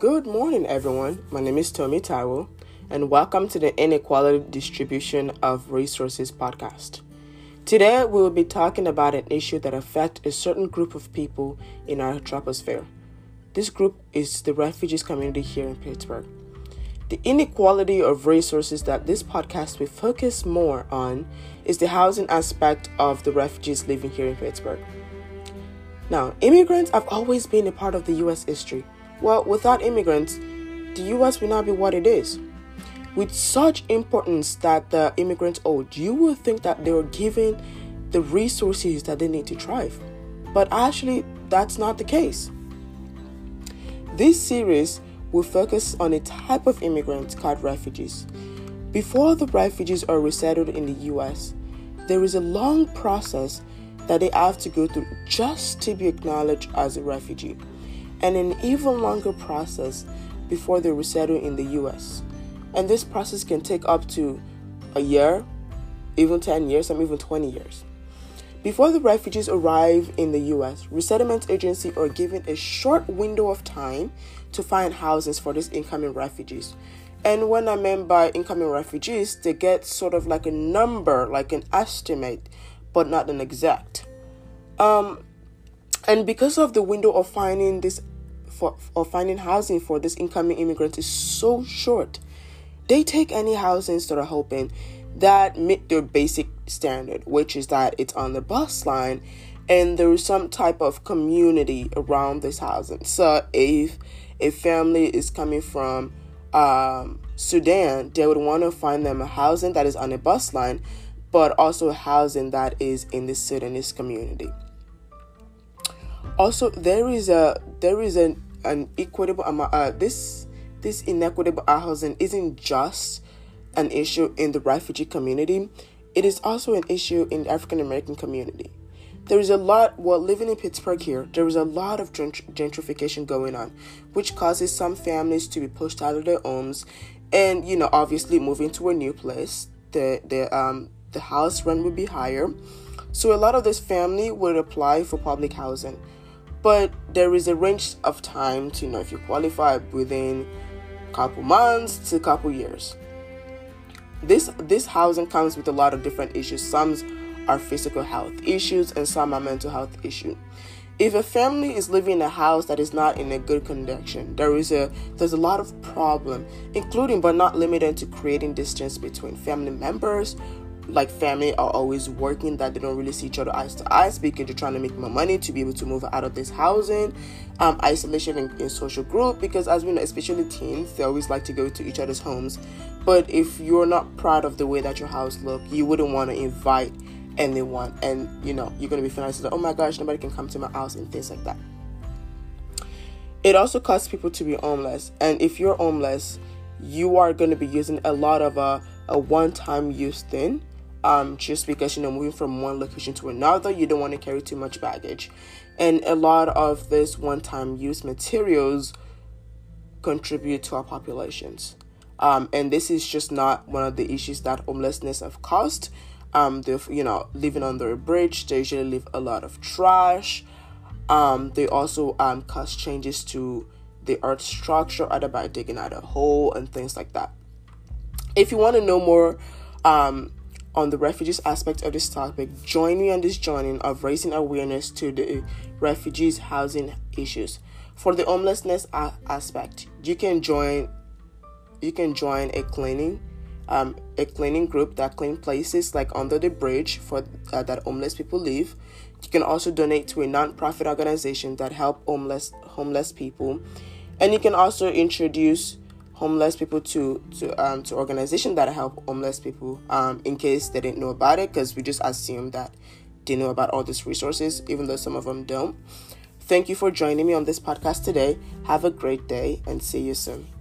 Good morning, everyone. My name is Tommy Taiwo, and welcome to the Inequality Distribution of Resources podcast. Today, we will be talking about an issue that affects a certain group of people in our troposphere. This group is the refugees community here in Pittsburgh. The inequality of resources that this podcast will focus more on is the housing aspect of the refugees living here in Pittsburgh. Now, immigrants have always been a part of the U.S. history. Well, without immigrants, the U.S. will not be what it is. With such importance that the immigrants hold, you would think that they were given the resources that they need to thrive. But actually, that's not the case. This series will focus on a type of immigrants called refugees. Before the refugees are resettled in the US, there is a long process that they have to go through just to be acknowledged as a refugee, and an even longer process before they resettle in the US. And this process can take up to a year, even 10 years, some even 20 years. Before the refugees arrive in the US, resettlement agencies are given a short window of time to find houses for these incoming refugees. And when I mean by incoming refugees, they get sort of like a number, like an estimate but not an exact. Um, and because of the window of finding this for of finding housing for this incoming immigrant is so short, they take any housings that are hoping that meet their basic standard, which is that it's on the bus line and there is some type of community around this housing. So if a family is coming from um, Sudan, they would want to find them a housing that is on a bus line but also housing that is in the Sudanese community. Also, there is a there is an an equitable amount. Uh, this this inequitable housing isn't just an issue in the refugee community; it is also an issue in the African American community. There is a lot, well, living in Pittsburgh here, there is a lot of gentrification going on, which causes some families to be pushed out of their homes and, you know, obviously moving to a new place. The, the, um, the house rent would be higher. So a lot of this family would apply for public housing. But there is a range of time to you know if you qualify within a couple months to a couple years. This this housing comes with a lot of different issues. Some are physical health issues and some are mental health issues. If a family is living in a house that is not in a good condition, there is a there's a lot of problem, including but not limited to creating distance between family members, like family are always working that they don't really see each other eyes to eyes because they're trying to make more money to be able to move out of this housing um, isolation in, in social group because as we know especially teens they always like to go to each other's homes. But if you're not proud of the way that your house look you wouldn't want to invite anyone. And you know you're going to be feeling like oh my gosh nobody can come to my house and things like that. It also causes people to be homeless. And if you're homeless you are going to be using a lot of a, a one-time use thing um, just because you know moving from one location to another you don't want to carry too much baggage. And a lot of this one-time use materials contribute to our populations. Um, and this is just not one of the issues that homelessness have caused. Um, they you know living under a bridge they usually leave a lot of trash. Um, they also um, cause changes to the earth structure either by digging out a hole and things like that. If you want to know more um, on the refugees aspect of this topic, join me on this journey of raising awareness to the refugees housing issues. For the homelessness a- aspect, you can join you can join a cleaning um, a cleaning group that clean places like under the bridge for uh, that homeless people live. You can also donate to a non-profit organization that help homeless homeless people, and you can also introduce homeless people to to um to organizations that help homeless people um in case they didn't know about it because we just assume that they know about all these resources even though some of them don't. Thank you for joining me on this podcast today. Have a great day and see you soon